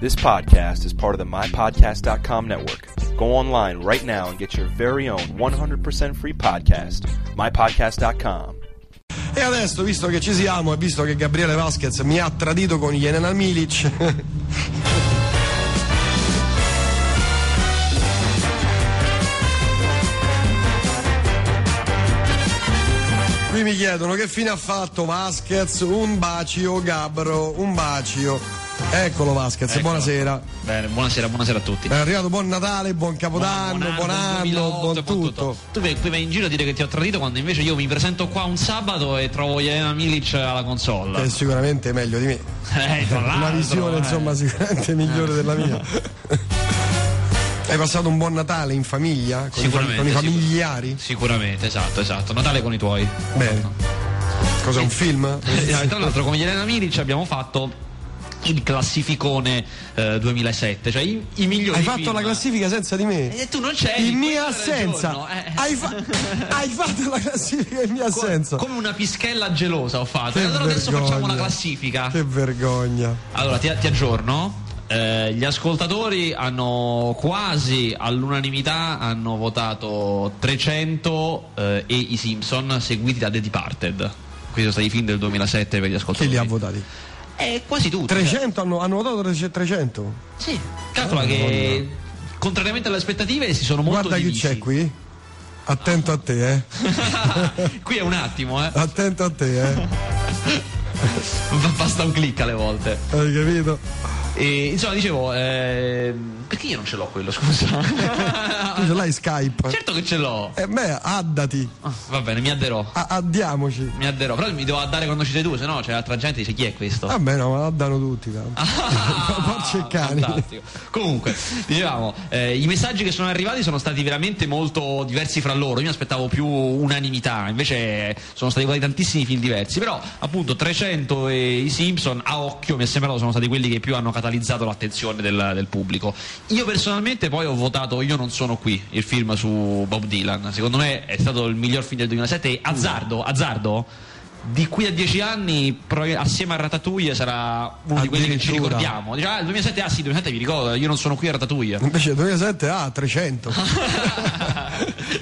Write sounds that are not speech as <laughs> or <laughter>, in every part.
This podcast is part of the MyPodcast.com network. Go online right now and get your very own 100% free podcast, MyPodcast.com. E adesso, visto che ci siamo e visto che Gabriele Vasquez mi ha tradito con Jelena Milic, <laughs> qui mi chiedono che fine ha fatto Vasquez, un bacio Gabro, un bacio. Eccolo Vasquez, Eccolo. buonasera. Bene, buonasera, buonasera a tutti. È arrivato buon Natale, buon Capodanno, buon, anno, 2008, buon tutto. Tu vai, poi vai in giro a dire che ti ho tradito quando invece io mi presento qua un sabato e trovo Jelena Milic alla console. Che è sicuramente meglio di me. Eh, <laughs> Una visione eh. insomma sicuramente migliore della mia. <laughs> Hai passato un buon Natale in famiglia? Con, i, con i familiari? Sicuramente, esatto, esatto. Natale con i tuoi. Bene. Cos'è un film? <laughs> Eh, tra l'altro con Jelena Milic abbiamo fatto il classificone eh, 2007, cioè i, i migliori Hai fatto film. la classifica senza di me? E tu non c'eri. In mia assenza. eh. Hai, fa- <laughs> hai fatto la classifica in mia assenza. Come una pischella gelosa ho fatto. Che E allora adesso vergogna. facciamo la classifica. Che vergogna. Allora ti, ti aggiorno. Eh, gli ascoltatori hanno quasi all'unanimità hanno votato 300 eh, e i Simpson seguiti da The Departed. Questi sono stati i film del 2007 per gli Chi ascoltatori. li ha votati? Eh, quasi tutti. 300 hanno, hanno votato 300? Sì. Calcola che contrariamente alle aspettative si sono molto Guarda chi divisi. c'è qui. Attento a te, eh. <laughs> qui è un attimo, eh. Attento a te, eh. <laughs> Basta un click alle volte. Hai capito? E, insomma, dicevo, eh, perché io non ce l'ho quello, scusa? <laughs> Tu ce l'hai Skype. certo che ce l'ho. E me, addati. Ah, va bene, mi adderò. A- addiamoci. Mi adderò, però mi devo addare quando ci sei tu, se no c'è altra gente che dice chi è questo. Vabbè, no, ma addano tutti. Porci e cani. Fantastico. Comunque, dicevamo, eh, i messaggi che sono arrivati sono stati veramente molto diversi fra loro. Io mi aspettavo più unanimità, invece sono stati votati tantissimi film diversi. Però, appunto, 300 e i Simpson, a occhio, mi è sembrato sono stati quelli che più hanno catalizzato l'attenzione del, del pubblico. Io personalmente poi ho votato Io non sono qui, il film su Bob Dylan. Secondo me è stato il miglior film del 2007. E azzardo, azzardo. Di qui a dieci anni, assieme a Ratatouille, sarà uno di quelli che ci ricordiamo. Dice, ah, il 2007, ah sì, il 2007 mi ricordo, io non sono qui a Ratatouille. Invece il 2007 ha 300.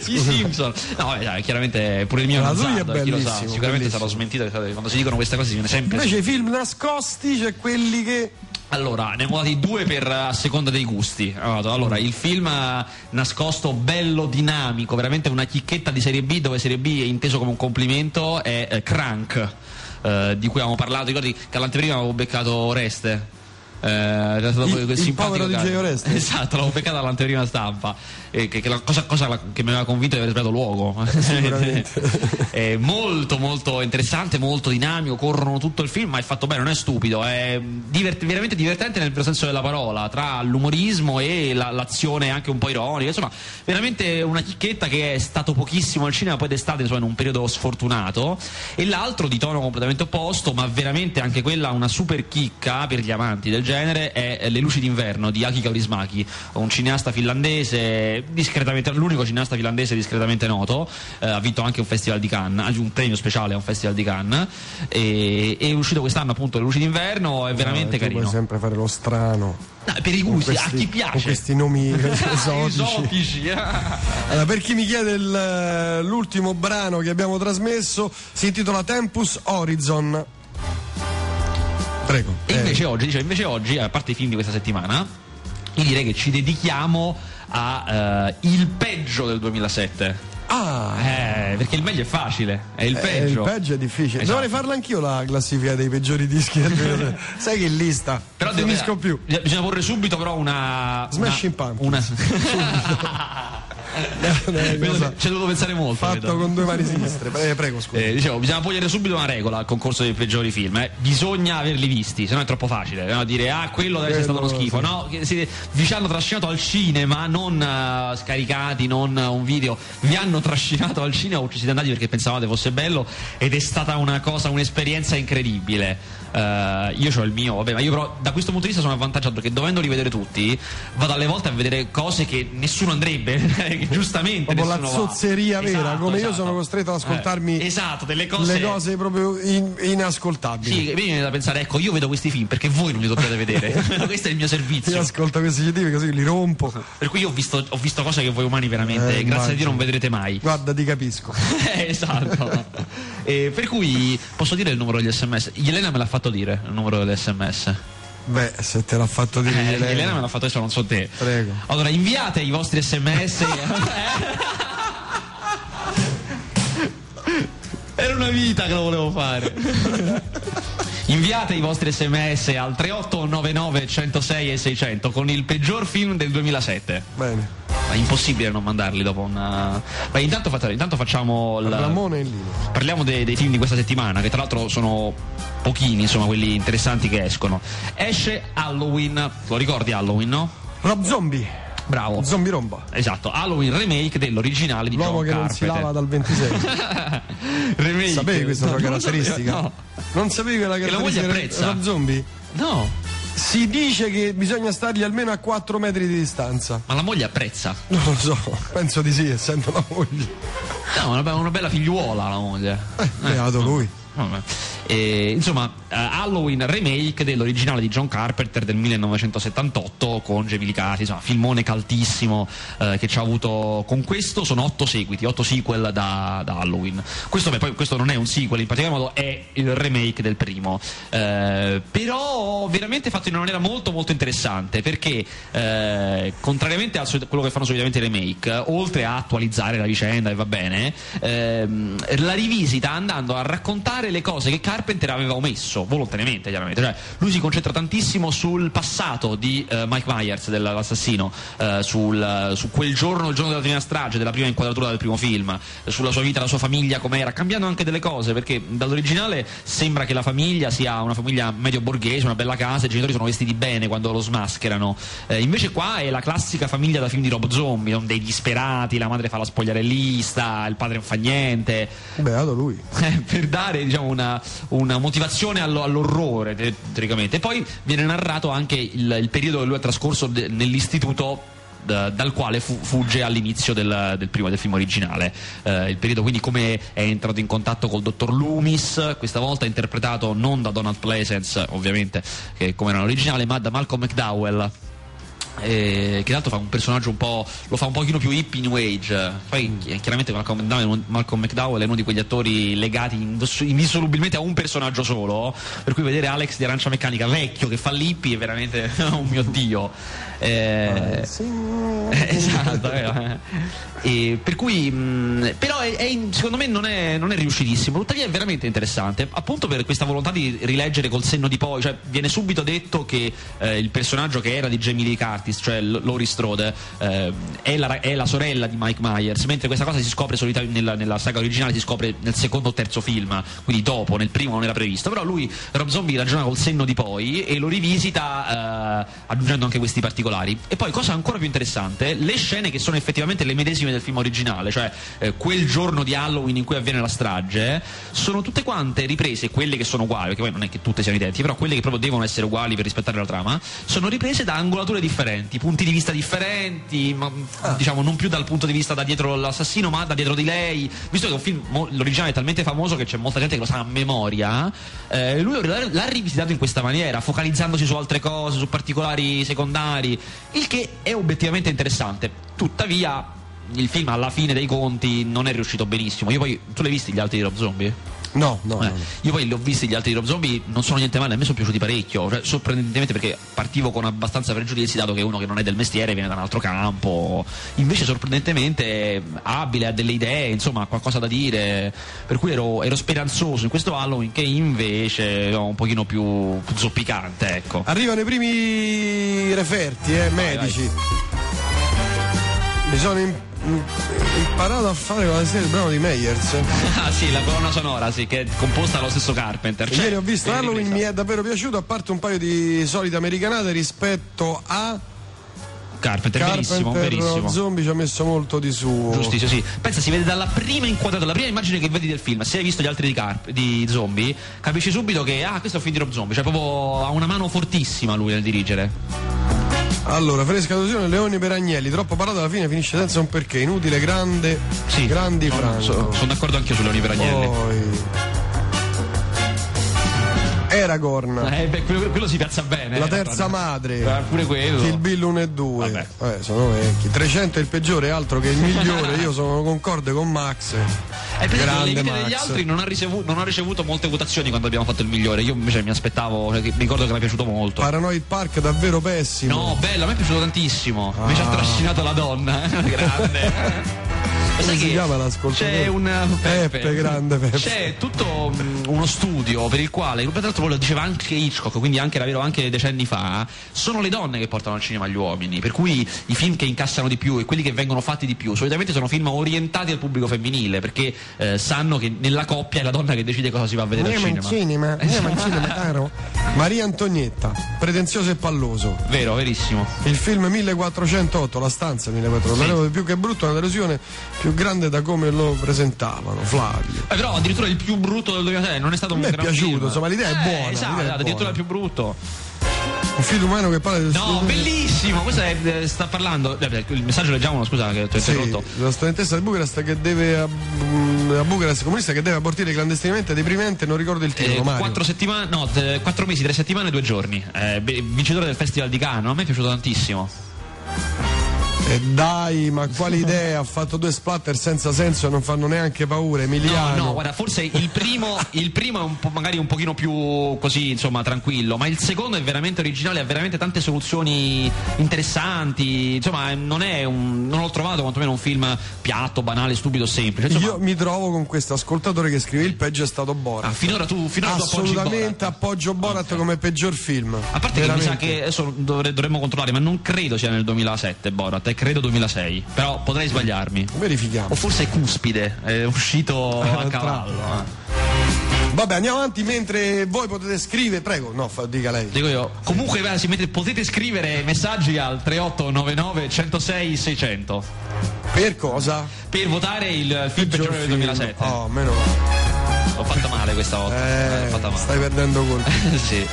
I Simpson. No, dai, chiaramente pure il mio Ratatouille azzardo, è lo sa. bellissimo, Sicuramente bellissimo. sarò smentito quando si dicono queste cose si viene sempre. Invece i film nascosti c'è quelli che. Allora, ne abbiamo dati due per a seconda dei gusti. Allora, il film eh, nascosto, bello, dinamico, veramente una chicchetta di serie B, dove serie B è inteso come un complimento, è eh, Crank, eh, di cui avevamo parlato. Ricordi che all'anteprima avevo beccato Oreste. Eh, era stato Il- il povero. DJ Oreste? Esatto, l'avevo beccato all'anteprima stampa. eh, che, che la cosa, cosa la- che mi aveva convinto di aver sbagliato luogo. <laughs> <laughs> È molto molto interessante, molto dinamico, corrono tutto il film, ma è fatto bene, non è stupido, è divert- veramente divertente nel vero senso della parola, tra l'umorismo e la- l'azione anche un po' ironica, insomma, veramente una chicchetta che è stato pochissimo al cinema, poi d'estate insomma, in un periodo sfortunato, e l'altro di tono completamente opposto, ma veramente anche quella una super chicca per gli amanti del genere, è Le luci d'inverno di Aki Kaurismäki, un cineasta finlandese, discretamente, l'unico cineasta finlandese discretamente noto, eh, ha vinto anche un festival di Cannes, ha un premio speciale a un festival di Cannes, e, è uscito quest'anno appunto Le luci d'inverno, è veramente Eh, carino. Puoi sempre fare lo strano. No, per i con gusti, a questi- chi Con piace. questi nomi <laughs> <laughs> esotici. Esotici, eh. Allora, per chi mi chiede il, l'ultimo brano che abbiamo trasmesso, si intitola Tempus Horizon. Prego. E Eh, invece oggi, dice, invece oggi, a parte i film di questa settimana, io direi che ci dedichiamo a eh, il peggio del 2007. ah, Eh, perché il meglio è facile, è il eh, peggio. il peggio è difficile. Esatto. Dovrei farla anch'io la classifica dei peggiori dischi del 2007. <laughs> Sai che lista? Però non finisco più. Bisogna porre subito però una. Smashing una, Pumpkins. una... <laughs> <laughs> Che Ci dovuto pensare molto. Fatto vedo. con due mani sinistre. Eh, prego, scusa. Eh, dicevo, bisogna togliere subito una regola al concorso dei peggiori film. eh. Bisogna averli visti, se no è troppo facile. no? Dire, ah, quello deve essere stato uno schifo. sì. No, si- vi ci hanno trascinato al cinema, non eh, scaricati, non eh, un video. Vi hanno trascinato al cinema o ci siete andati perché pensavate fosse bello ed è stata una cosa, un'esperienza incredibile. Eh, io ho il mio, vabbè, ma io però da questo punto di vista sono avvantaggiato perché dovendo rivedere tutti, vado alle volte a vedere cose che nessuno andrebbe, <laughs> <laughs> giustamente la zozzeria vera, Esatto, come io esatto. sono costretto ad ascoltarmi Eh, esatto, delle cose le cose proprio in- inascoltabili. Sì, mi viene da pensare, ecco, io vedo questi film perché voi non li dovete vedere. <laughs> <laughs> Questo è il mio Io servizio. ascolto questi CD così li rompo. Per cui io ho visto, ho visto cose che voi umani veramente, Eh, grazie a immagino. Dio, non vedrete mai. Guarda, ti capisco. Eh, esatto. Eh, per cui posso dire il numero degli sms? Elena me l'ha fatto dire il numero degli sms. Beh, se te l'ha fatto dire Eh, Elena. Elena me l'ha fatto adesso, non so te. Prego. Allora, inviate i vostri sms. <laughs> Era una vita che lo volevo fare. Inviate i vostri sms al 3899 106 e 600 con il peggior film del 2007. Bene. È impossibile non mandarli dopo una. Beh, intanto, fa- intanto facciamo. linea. Parliamo dei, dei film di questa settimana, che tra l'altro sono pochini, insomma, quelli interessanti che escono. Esce Halloween, lo ricordi Halloween, no? Rob Zombie. Bravo. Zombie Romba. Esatto, Halloween remake dell'originale di L'uomo John che non si lava dal 26. <laughs> remake. Sapevi questa No, sua non sapevo, caratteristica? No. Non sapevi quella Che la moglie caratteristica apprezza. Rob Zombie? No, Si dice che bisogna stargli almeno a 4 metri di distanza. ma la moglie apprezza. Non lo so, penso di sì, essendo la moglie. No, una, be- una bella figliuola la moglie. Eh, beato lui. Vabbè. E, insomma, eh, Halloween remake dell'originale di John Carpenter del 1978 con Curtis, insomma, filmone caltissimo eh, che ci ha avuto con questo. Sono otto seguiti, otto sequel da, da Halloween. Questo, beh, poi, questo non è un sequel, in particolar modo è il remake del primo. Eh, però veramente fatto in una maniera molto molto interessante perché eh, contrariamente a quello che fanno solitamente i remake, oltre a attualizzare la vicenda e va bene, ehm, la rivisita andando a raccontare le cose che Carpenter aveva omesso, volontariamente chiaramente. Cioè, lui si concentra tantissimo sul passato di eh, Mike Myers, dell'assassino, eh, sul- su quel giorno, il giorno della prima strage, della prima inquadratura del primo film, eh, sulla sua vita, la sua famiglia com'era, cambiando anche delle cose, perché dall'originale sembra che la famiglia sia una famiglia medio borghese, una bella casa, i genitori sono vestiti bene quando lo smascherano. Eh, invece qua è la classica famiglia da film di Rob Zombie, non dei disperati, la madre fa la spogliarellista, il padre non fa niente. Beato lui. Eh, <laughs> per dare diciamo, una, una motivazione allo- all'orrore te- teoricamente. Poi viene narrato anche il, il periodo che lui ha trascorso de- nell'istituto da- dal quale fu- fugge all'inizio del, del primo del film originale Eh, il periodo quindi come è entrato in contatto col dottor Loomis questa volta interpretato non da Donald Pleasence ovviamente che come era l'originale ma da Malcolm McDowell eh, che tra l'altro fa un personaggio un po' lo fa un pochino più hippie new age. Poi chi- chiaramente Malcolm McDowell, è uno- Malcolm McDowell è uno di quegli attori legati indis- indissolubilmente a un personaggio solo per cui vedere Alex di Arancia Meccanica vecchio che fa l'hippie è veramente <laughs> oh mio dio Eh, <laughs> esatto eh. Per cui mh, però è- è secondo me non è, non è riuscitissimo tuttavia è veramente interessante appunto per questa volontà di rileggere col senno di poi cioè viene subito detto che eh, il personaggio che era di Jamie Lee Curtis cioè Laurie Strode eh, è, la, è la sorella di Mike Myers mentre questa cosa si scopre solitamente nella, nella saga originale si scopre nel secondo o terzo film quindi dopo nel primo non era previsto però lui Rob Zombie ragiona col senno di poi e lo rivisita eh, aggiungendo anche questi particolari e poi cosa ancora più interessante le scene che sono effettivamente le medesime del film originale cioè eh, quel giorno di Halloween in cui avviene la strage sono tutte quante riprese quelle che sono uguali perché poi non è che tutte siano identiche però quelle che proprio devono essere uguali per rispettare la trama sono riprese da angolature differenti punti di vista differenti ma, diciamo non più dal punto di vista da dietro l'assassino ma da dietro di lei. Visto che è un film mo- l'originale è talmente famoso che c'è molta gente che lo sa a memoria eh, lui l'ha l'ha rivisitato in questa maniera focalizzandosi su altre cose su particolari secondari il che è obiettivamente interessante. Tuttavia il film alla fine dei conti non è riuscito benissimo io poi tu l'hai visti gli altri di Rob Zombie? No, no, Eh, no. io poi li ho visti gli altri di Rob Zombie, non sono niente male, a me sono piaciuti parecchio, cioè, sorprendentemente perché partivo con abbastanza pregiudizi dato che uno che non è del mestiere viene da un altro campo, invece sorprendentemente abile, ha delle idee, insomma ha qualcosa da dire, per cui ero, ero speranzoso in questo Halloween che invece è un pochino più, più zoppicante, ecco. Arrivano i primi referti, eh, medici. Mi sono im- im- imparato a fare con la serie il brano di Meyers. <laughs> ah sì, la colonna sonora, sì, che è composta dallo stesso Carpenter. Cioè, Ieri ho visto Halloween, ripresa. mi è davvero piaciuto, a parte un paio di solite americanate rispetto a Carpenter, verissimo, Carpenter verissimo. Zombie ci ha messo molto di suo. Giustissimo, sì. Pensa, si vede dalla prima inquadratura, dalla prima immagine che vedi del film. Se hai visto gli altri di, Carp- di zombie, capisci subito che ah, questo è un film di Rob Zombie. Cioè, proprio ha una mano fortissima lui nel dirigere. Allora, fresca delusione, Leoni per Agnelli, troppo parlato alla fine finisce senza un perché, inutile, grande, Sì, grandi sono, Franco. sono- sono d'accordo anche su Leoni Peragnelli. Poi... Aragorn, Eh, beh, quello, quello si piazza bene. la eh, terza madre, Eh, pure quello. Kill Bill 1 e 2. Vabbè. Eh, sono vecchi. 300 è il peggiore, altro che il migliore. <laughs> Io sono concorde con Max. Eh, per esempio, Grande vite degli Max. altri non ha, ricevuto, non ha ricevuto molte votazioni quando abbiamo fatto il migliore. Io invece mi aspettavo, cioè, ricordo che mi è piaciuto molto. Paranoid Park davvero pessimo. No, bello, a me è piaciuto tantissimo. Mi ci ha Ah. trascinato la donna. <laughs> Grande. <laughs> Come si chiama l'ascoltatore? C'è un Peppe, grande Peppe. C'è tutto mm, uno studio per il quale, tra l'altro lo diceva anche Hitchcock, quindi anche era vero anche decenni fa, sono le donne che portano al cinema gli uomini, per cui i film che incassano di più e quelli che vengono fatti di più, solitamente sono film orientati al pubblico femminile, perché eh, sanno che nella coppia è la donna che decide cosa si va a vedere al Andiamo in cinema. cinema, andiamo in cinema, caro. Maria Antonietta, pretenzioso e palloso. Vero, verissimo. Il film 1408, la stanza 1408, Sì. più che brutto, una delusione più grande da come lo presentavano, Flavio. Eh, però addirittura il più brutto del 2006 non è stato un me è gran piaciuto, film. insomma, l'idea è Eh, buona, Esatto, l'idea è addirittura buona. il più brutto. Un film umano che parla del No, bellissimo! Questo è, eh, sta parlando. eh, Il messaggio leggiamolo, scusa che ti ho Sì, interrotto. la studentessa di Bucarest che deve a, a Bucarest comunista che deve abortire clandestinamente deprimente, non ricordo il titolo, Eh, Mario. quattro settimane, no, t- quattro mesi, tre settimane e due giorni. Eh, vincitore del Festival di Cannes, a me è piaciuto tantissimo. E dai, ma quale <laughs> idea? Ha fatto due splatter senza senso e non fanno neanche paura, No, Emiliano. no, guarda, forse il primo, il primo è un po', magari un pochino più così, insomma, tranquillo, ma il secondo è veramente originale, ha veramente tante soluzioni interessanti. Insomma, non è un. non l'ho trovato quantomeno un film piatto, banale, stupido, semplice. Insomma, Io mi trovo con questo ascoltatore che scrive il peggio è stato ah, Borat. finora tu, finora tu appoggi Assolutamente Borat. appoggio Borat come peggior film. A parte che mi sa Veramente. che adesso dovre- dovremmo controllare, ma non credo sia nel 2007 Borat, è credo 2006. Però potrei sbagliarmi. Verifichiamo. O forse è cuspide, è uscito <laughs> a cavallo. eh. Vabbè, andiamo avanti mentre voi potete scrivere. Prego, no, fa- dica lei. Dico io, comunque beh, si mette- potete scrivere messaggi al 3899 106 600 Per cosa? per votare il film Peggior peggiore del film. 2007. Oh, meno male. Ho fatto male questa volta. Eh, fatta male. stai perdendo colpo. <laughs> sì.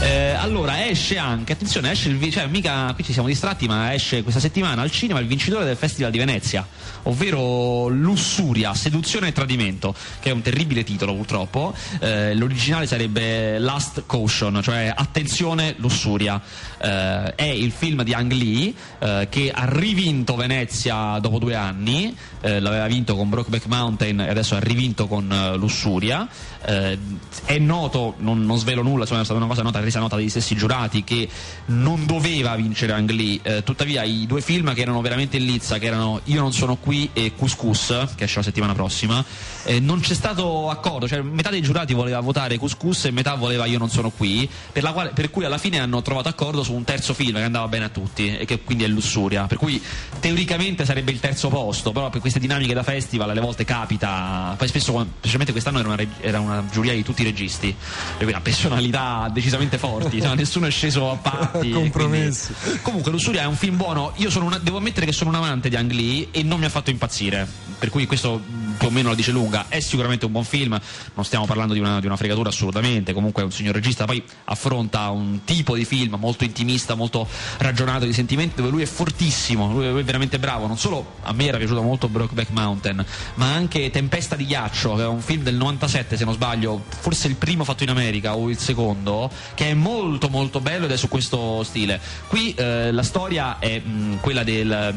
Eh, allora esce anche, attenzione, esce il cioè mica qui ci siamo distratti, ma esce questa settimana al cinema il vincitore del Festival di Venezia, ovvero Lussuria, seduzione e tradimento, che è un terribile titolo purtroppo. Eh, l'originale sarebbe Last Caution, cioè attenzione lussuria. Eh, è il film di Ang Lee eh, che ha rivinto Venezia dopo due anni, eh, l'aveva vinto con Brokeback Mountain e adesso ha rivinto con eh, Lussuria. È noto, non, non svelo nulla, insomma, è stata una cosa nota, resa nota dagli stessi giurati, che non doveva vincere Ang Lee. Eh, tuttavia, i due film che erano veramente in lizza, che erano Io non sono qui e Couscous, che esce la settimana prossima, eh, non c'è stato accordo, cioè metà dei giurati voleva votare Couscous e metà voleva Io non sono qui, per, quale- per cui alla fine hanno trovato accordo su un terzo film che andava bene a tutti e che quindi è Lussuria. Per cui teoricamente sarebbe il terzo posto, però per queste dinamiche da festival alle volte capita, poi spesso, specialmente quest'anno era una, era una giuria di tutti i registi, per cui una personalità decisamente forti, insomma, nessuno è sceso a patti. <laughs> Compromessi. quindi- Comunque Lussuria è un film buono, io sono una- devo ammettere che sono un amante di Ang Lee e non mi ha fatto impazzire, per cui questo più o meno la dice lunga, è sicuramente un buon film, non stiamo parlando di una, di una fregatura assolutamente, comunque è un signor regista, poi affronta un tipo di film molto intimista, molto ragionato di sentimenti, dove lui è fortissimo, lui, lui è veramente bravo, non solo a me era piaciuto molto Brokeback Mountain, ma anche Tempesta di ghiaccio, che è un film del 97 se non sbaglio, forse il primo fatto in America o il secondo, che è molto molto bello ed è su questo stile. Qui eh, la storia è mh, quella del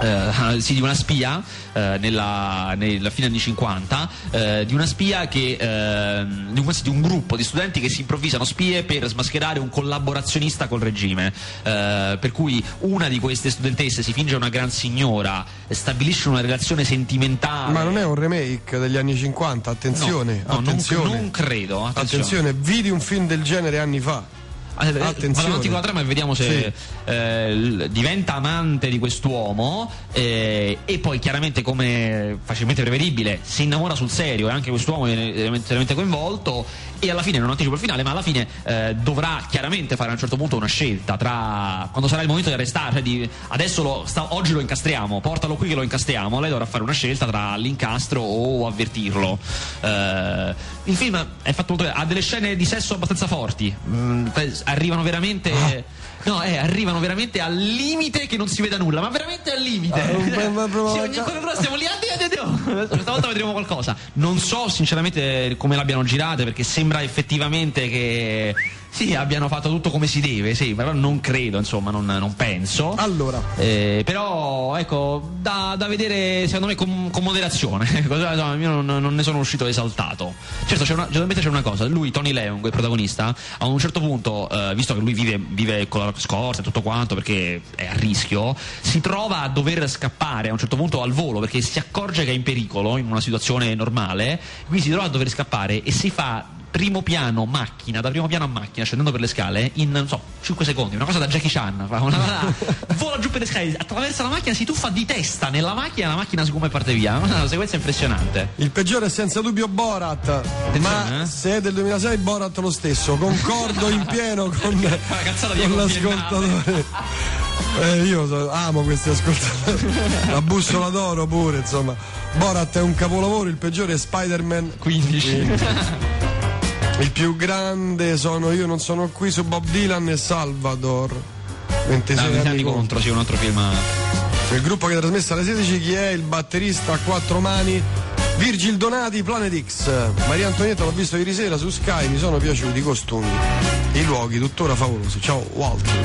eh, <laughs> sì, di una spia eh, nella, nella fine anni 50 eh, di una spia che eh, di, un, di un gruppo di studenti che si improvvisano spie per smascherare un collaborazionista col regime per cui una di queste studentesse si finge una gran signora stabilisce una relazione sentimentale Ma non è un remake degli anni 50, attenzione, No, no, non- attenzione. non credo, attenzione. attenzione, vidi un film del genere anni fa. Ah, eh, Attenzione. trama e vediamo se eh, l- diventa amante di quest'uomo eh, e poi chiaramente come facilmente prevedibile si innamora sul serio e anche quest'uomo viene veramente, veramente coinvolto e alla fine non anticipo il finale ma alla fine eh, dovrà chiaramente fare a un certo punto una scelta tra quando sarà il momento di arrestare cioè di, adesso lo, sta, oggi lo incastriamo portalo qui che lo incastriamo lei dovrà fare una scelta tra l'incastro o avvertirlo eh, il film è fatto molto ha delle scene di sesso abbastanza forti mm, arrivano veramente ah. No, eh, arrivano veramente al limite che non si veda nulla, ma veramente al limite. Uh, beh, beh, sì, ogni stiamo lì, addio, addio, addio. Stavolta vedremo qualcosa. Non so sinceramente come l'abbiano girate perché sembra effettivamente che sì, abbiano fatto tutto come si deve, sì, però non credo, insomma, non, non penso. Allora. Eh, però, ecco, da, da, vedere, secondo me, con, con moderazione. <laughs> Io non, non, ne sono uscito esaltato. Certo, c'è una, c'è una cosa, lui, Tony Leung, il protagonista, a un certo punto, eh, visto che lui vive, vive con la scorsa e tutto quanto, perché è a rischio, si trova a dover scappare a un certo punto al volo, perché si accorge che è in pericolo, in una situazione normale, quindi si trova a dover scappare e si fa primo piano macchina, da primo piano a macchina, scendendo per le scale, in non so, 5 secondi, una cosa da Jackie Chan, una, <laughs> vola giù per le scale, attraversa la macchina, si tuffa di testa nella macchina e la macchina siccome e parte via. <laughs> Una sequenza impressionante. Il peggiore è senza dubbio Borat, Attenzione, ma eh? se è del 2006 Borat lo stesso, concordo in <laughs> pieno con, con l'ascoltatore. Eh, io amo questi ascoltatori. La bussola d'oro pure, insomma. Borat è un capolavoro, il peggiore è Spider-Man 15. 15. Il più grande sono io, non sono qui su Bob Dylan e Salvador. 26 anni, anni contro, contro, sì, un altro film. Il gruppo che ha trasmesso alle 16, chi è il batterista a quattro mani? Virgil Donati, Planet X. Maria Antonietta l'ho visto ieri sera su Sky, mi sono piaciuti i costumi, i luoghi, tuttora favolosi. Ciao Walter.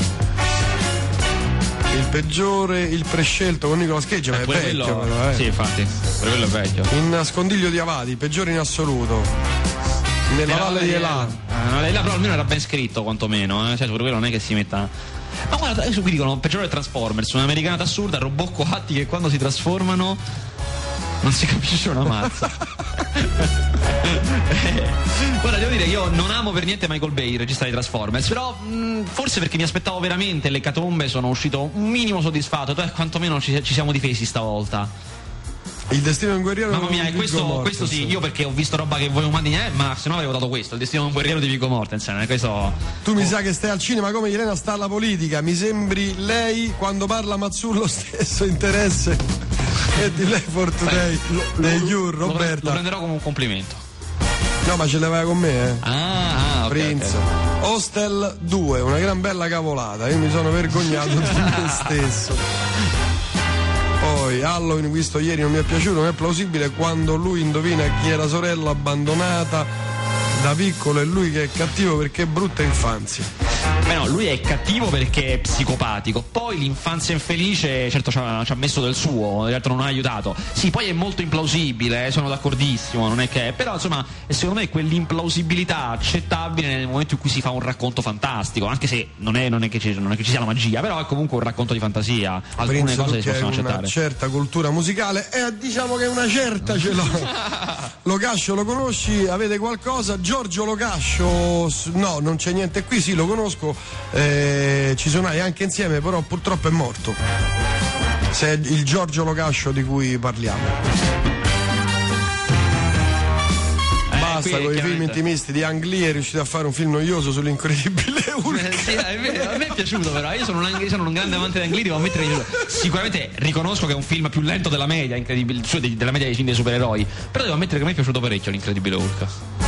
Il peggiore, il prescelto con Nicola Scheggia, ma è vecchio quello, però, eh. Sì, infatti, quello è vecchio. In nascondiglio di Avati, peggiore in assoluto nella valle di Elà. Eh, Elà però almeno era ben scritto quantomeno, eh? cioè per quello non è che si metta. Ma guarda, adesso qui dicono peggiore Transformers, un'americanata assurda, robot coatti che quando si trasformano non si <laughs> capisce una mazza. <laughs> Guarda, devo dire, io non amo per niente Michael Bay, il regista di Transformers, però mh, forse perché mi aspettavo veramente le catombe sono uscito un minimo soddisfatto, cioè quantomeno ci, ci siamo difesi stavolta. Il destino di un guerriero Mamma mia, questo, questo sì, io perché ho visto roba che voi umani eh, ma se no avrei votato questo, il destino di un guerriero di Vigo Mortensen. Eh, questo... Tu mi sa che stai al cinema come Elena sta alla politica, mi sembri lei quando parla Mazzullo stesso interesse e di lei for today dei Jur, Roberta. Lo prenderò come un complimento. No, ma ce l'aveva con me, eh. Ah, ah okay. Okay. Hostel 2, una gran bella cavolata. Io mi sono vergognato di me <laughs> stesso. Poi Halloween visto ieri non mi è piaciuto, non è plausibile quando lui indovina chi è la sorella abbandonata da piccolo e lui che è cattivo perché è brutta infanzia. Beh no, lui è cattivo perché è psicopatico. Poi l'infanzia infelice, certo, ci ha, ci ha messo del suo, certo non ha aiutato. Sì, poi è molto implausibile, eh, sono d'accordissimo, non è che. Però insomma, secondo me quell'implausibilità accettabile nel momento in cui si fa un racconto fantastico, anche se non è, non è, che, ci, non è che, ci, sia la magia, però è comunque un racconto di fantasia. Alcune Prince, cose si possono accettare. Una certa cultura musicale, e eh, diciamo che una certa ce l'ho. <laughs> Locascio lo conosci? Avete qualcosa? Giorgio Locascio, no, non c'è niente qui, sì, lo conosco eh, ci suonai anche insieme, però purtroppo è morto. Se è il Giorgio Locascio di cui parliamo basta con i film intimisti di Ang Lee è riuscito a fare un film noioso sull'incredibile Hulk. Eh, sì, a, me, a me è piaciuto però, io sono un, sono un grande amante di Ang Lee, devo ammettere che sicuramente riconosco che è un film più lento della media, cioè della media dei film dei supereroi, però devo ammettere che a me è piaciuto parecchio l'incredibile Hulk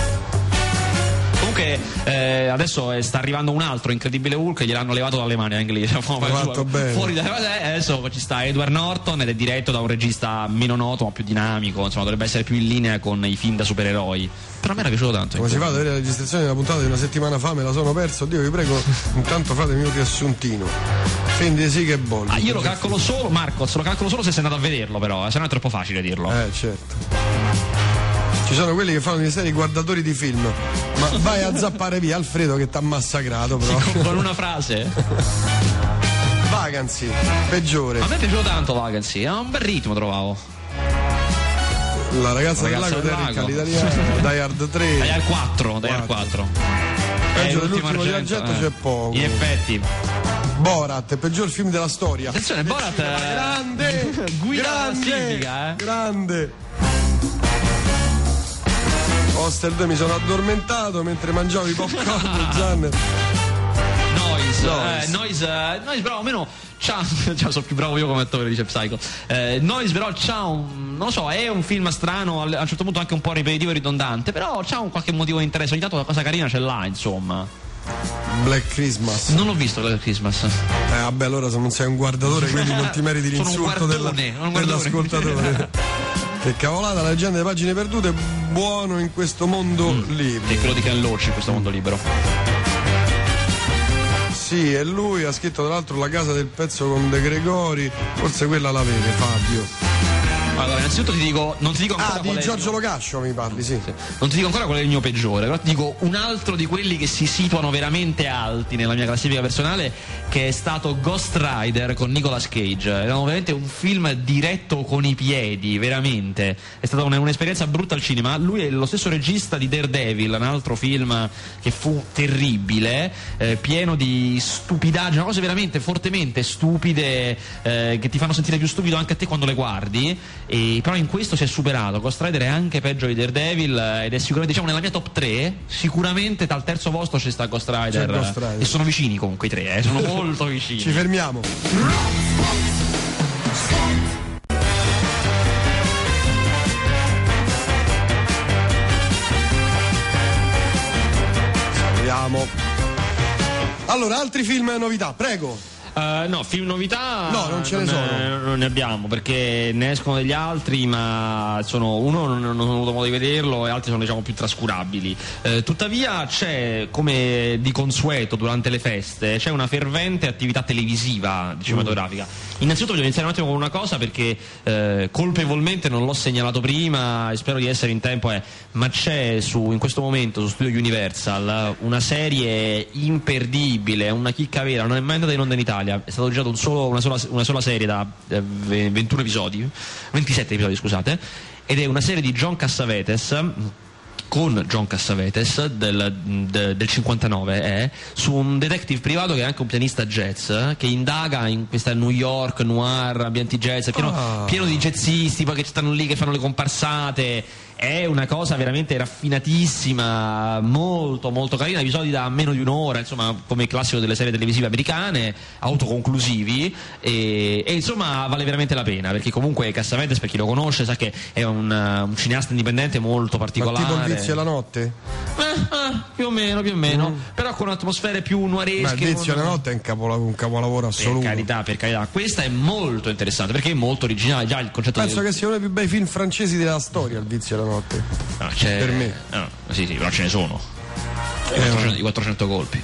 comunque eh, adesso eh, sta arrivando un altro incredibile Hulk gliel'hanno levato dalle mani inglese <laughs> fatto bene. fuori dalle eh, adesso ci sta Edward Norton ed è diretto da un regista meno noto ma più dinamico. Insomma dovrebbe essere più in linea con i film da supereroi. Però a me era piaciuto tanto come si fa ad avere la registrazione della puntata di una settimana fa? Me la sono perso. Dio vi prego intanto fatemi un riassuntino. Film di sì che bolli ah, io lo calcolo solo Marcos lo calcolo solo se sei andato a vederlo però eh, se no è troppo facile dirlo. Eh certo ci sono quelli che fanno di serie guardatori di film. Ma <laughs> vai a zappare via Alfredo che t'ha massacrato però. Con una frase? <laughs> Vacancy, peggiore. A me è piaciuto tanto Vacancy, ha un bel ritmo trovavo. La ragazza, La ragazza del lago, del l'italiano, Die Hard 3. Die Hard 4, Die Hard 4. Peggio dell'ultimo di Argento eh. c'è poco. In effetti. Borat, peggior film della storia. Attenzione, Borat è grande, <laughs> guida grande, classifica, eh. grande. Hostel 2 mi sono addormentato mentre mangiavo i popcorn <laughs> Zanner. Noise, Noise. eh, Noise, eh, Noise però almeno c'ha, <laughs> cioè, sono più bravo io come attore dice Psycho eh, Noise però c'ha un non lo so è un film strano a un certo punto anche un po' ripetitivo e ridondante però c'ha un qualche motivo di interesse ogni tanto una cosa carina ce l'ha insomma Black Christmas. non l'ho visto del Christmas Eh vabbè, allora se non sei un guardatore, quindi non ti meriti <laughs> l'insulto della- dell'ascoltatore. Che cavolata, la leggenda delle pagine perdute, buono in questo mondo Mm. libero. è quello di Ken Loach in questo mondo libero Sì, e lui ha scritto tra l'altro La casa del pezzo con De Gregori, forse quella la vede Fabio. Allora innanzitutto ti dico non ti dico ancora Ah, di Giorgio mio- Locascio mi parli, sì. Non ti dico ancora qual è il mio peggiore, però ti dico un altro di quelli che si situano veramente alti nella mia classifica personale, che è stato Ghost Rider con Nicolas Cage. Era veramente un film diretto con i piedi, veramente. È stata un'esperienza brutta al cinema. Lui è lo stesso regista di Daredevil, un altro film che fu terribile, eh, pieno di stupidaggini, cose veramente fortemente stupide, eh, che ti fanno sentire più stupido anche a te quando le guardi. E, però in questo si è superato. Ghost Rider è anche peggio di Daredevil eh, ed è sicuramente, diciamo, nella mia top 3. Sicuramente dal terzo posto c'è sta Ghost Rider. Ghost Rider. E sono vicini comunque i tre, eh, sono <laughs> molto vicini. Ci fermiamo. Salviamo. Allora, altri film e novità, prego. Eh, no, film novità No, non ce ne eh, sono. non ne abbiamo perché ne escono degli altri, ma sono, uno non, non ho avuto modo di vederlo e altri sono diciamo più trascurabili. Eh, tuttavia c'è, come di consueto durante le feste, c'è una fervente attività televisiva cinematografica. Innanzitutto voglio iniziare un attimo con una cosa perché eh, colpevolmente non l'ho segnalato prima e spero di essere in tempo, eh, ma c'è su, in questo momento su Studio Universal una serie imperdibile, una chicca vera, non è mai andata in onda in Italia, è stato girato un una, sola, una sola serie da eh, ve- 21 episodi, 27 episodi scusate, ed è una serie di John Cassavetes con John Cassavetes del, de- del 59 è su un detective privato che è anche un pianista jazz eh, che indaga in questa New York noir ambienti jazz pieno, Ah. pieno di jazzisti poi che stanno lì che fanno le comparsate è una cosa veramente raffinatissima molto molto carina episodi da meno di un'ora insomma come classico delle serie televisive americane autoconclusivi e, e, insomma vale veramente la pena perché comunque Cassavetes per chi lo conosce sa che è un, un cineasta indipendente molto Ma particolare tipo il vizio la notte? eh, eh, più o meno, più o meno. Però con atmosfere più Ma nuaresche. il vizio e la notte è un, capola- un capolavoro Per assoluto. carità, per carità. Questa è molto interessante perché è molto originale. Già il concetto Penso del- che sia uno dei più bei film francesi della storia, il vizio la notte. No, c'è- per me. no, sì, sì, però ce ne sono. I Eh, 400, i 400 colpi.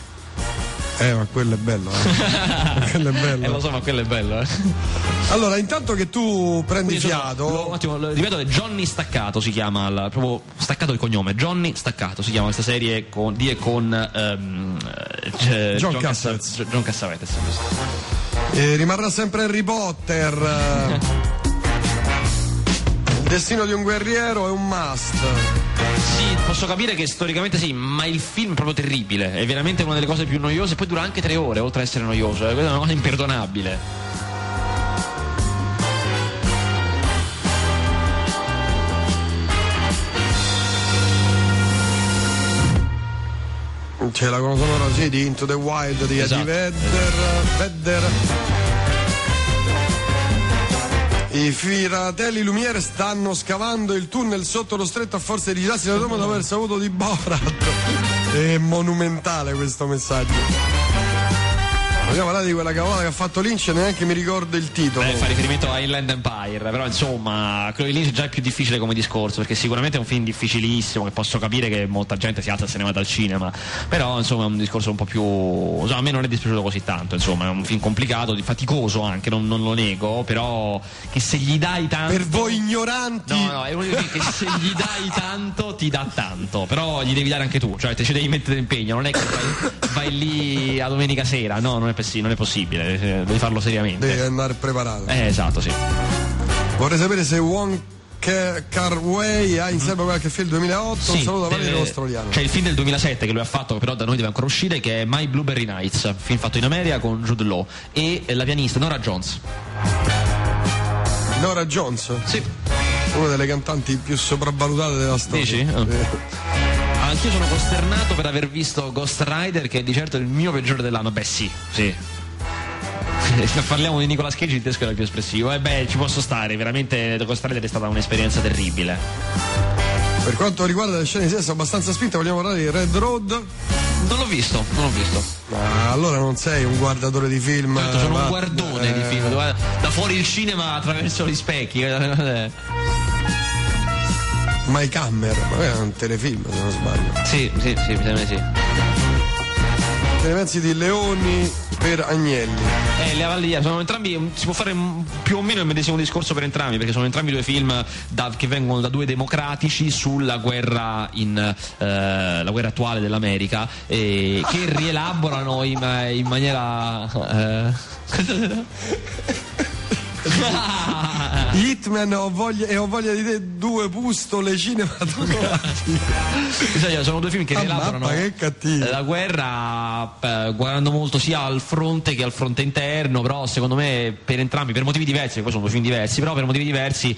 Eh, ma quello è bello, eh. <laughs> quello è Eh, lo bello. so, ma quello è bello, eh. Allora, intanto che tu prendi sono- fiato. lo- un attimo, lo- ripeto, Johnny Staccato si chiama, il- proprio Staccato il cognome, Johnny Staccato si chiama questa serie con, di e con ehm, eh, John Cassa- Cassavetes. John Cassavetes. Eh, rimarrà sempre Harry Potter. <laughs> destino di un guerriero è un must. Sì, posso capire che storicamente sì, ma il film è proprio terribile. È veramente una delle cose più noiose. Poi dura anche tre ore, oltre ad essere noioso. eh, è una cosa imperdonabile. C'è la colonna sonora sì, di Into the Wild di Esatto, Eddie Vedder. Vedder. I fratelli Lumiere stanno scavando il tunnel sotto lo stretto a forza di girarsi da Roma dopo aver saputo di Borat. È monumentale questo messaggio. Vogliamo parlare di quella cavolata che ha fatto Lynch e neanche mi ricordo il titolo. Beh, fa riferimento a Inland Empire, però insomma, quello di Lynch già è più difficile come discorso, perché sicuramente è un film difficilissimo, che posso capire che molta gente si alza e se ne va dal cinema, però insomma è un discorso un po' più... insomma, a me non è dispiaciuto così tanto, insomma, è un film complicato, faticoso anche, non, non lo nego, però che se gli dai tanto... Per voi ignoranti. No, no, è quei film che se gli dai tanto ti dà tanto, però gli devi dare anche tu, cioè te ci devi mettere impegno, non è che vai, vai lì a domenica sera, no, non è, possi- non è possibile, eh, devi farlo seriamente. Devi andare preparato. Eh, esatto, sì. Vorrei sapere se Wong Ca- Carway ha in serbo qualche film 2008. un Sì, saluto da Valerio Australiano. C'è il film del 2007 che lui ha fatto, però da noi deve ancora uscire, che è My Blueberry Nights, film fatto in America con Jude Law e la pianista Nora Jones. Nora Jones. Sì. una delle cantanti più sopravvalutate della storia. Dici? Oh. Anch'io sono costernato per aver visto Ghost Rider, che è di certo il mio peggiore dell'anno. Beh, sì, sì. <laughs> Parliamo di Nicola Cage, il tedesco era il più espressivo. E beh, ci posso stare, veramente Ghost Rider è stata un'esperienza terribile. Per quanto riguarda le scene di sesso abbastanza spinte, vogliamo parlare di Red Road? Non l'ho visto, non l'ho visto. Ah, allora non sei un guardatore di film. Certo, sono ma- un guardone eh, di film, da fuori il cinema attraverso gli specchi. Mike Hammer, ma è un telefilm se non sbaglio. Sì, sì, sì, mi sembra sì. Che ne pensi di Leoni per Agnelli? Eh, le Avallia sono entrambi, si può fare più o meno il medesimo discorso per entrambi, perché sono entrambi due film da- che vengono da due democratici sulla guerra, in, eh, la guerra attuale dell'America, e che <laughs> rielaborano in, in maniera... eh, <laughs> <laughs> Hitman ho voglia, e ho voglia di te due pustole cinematografiche. Sono due film che Ah, rielaborano che la guerra eh, guardando molto sia al fronte che al fronte interno, però secondo me per entrambi, per motivi diversi, poi sono due film diversi, però per motivi diversi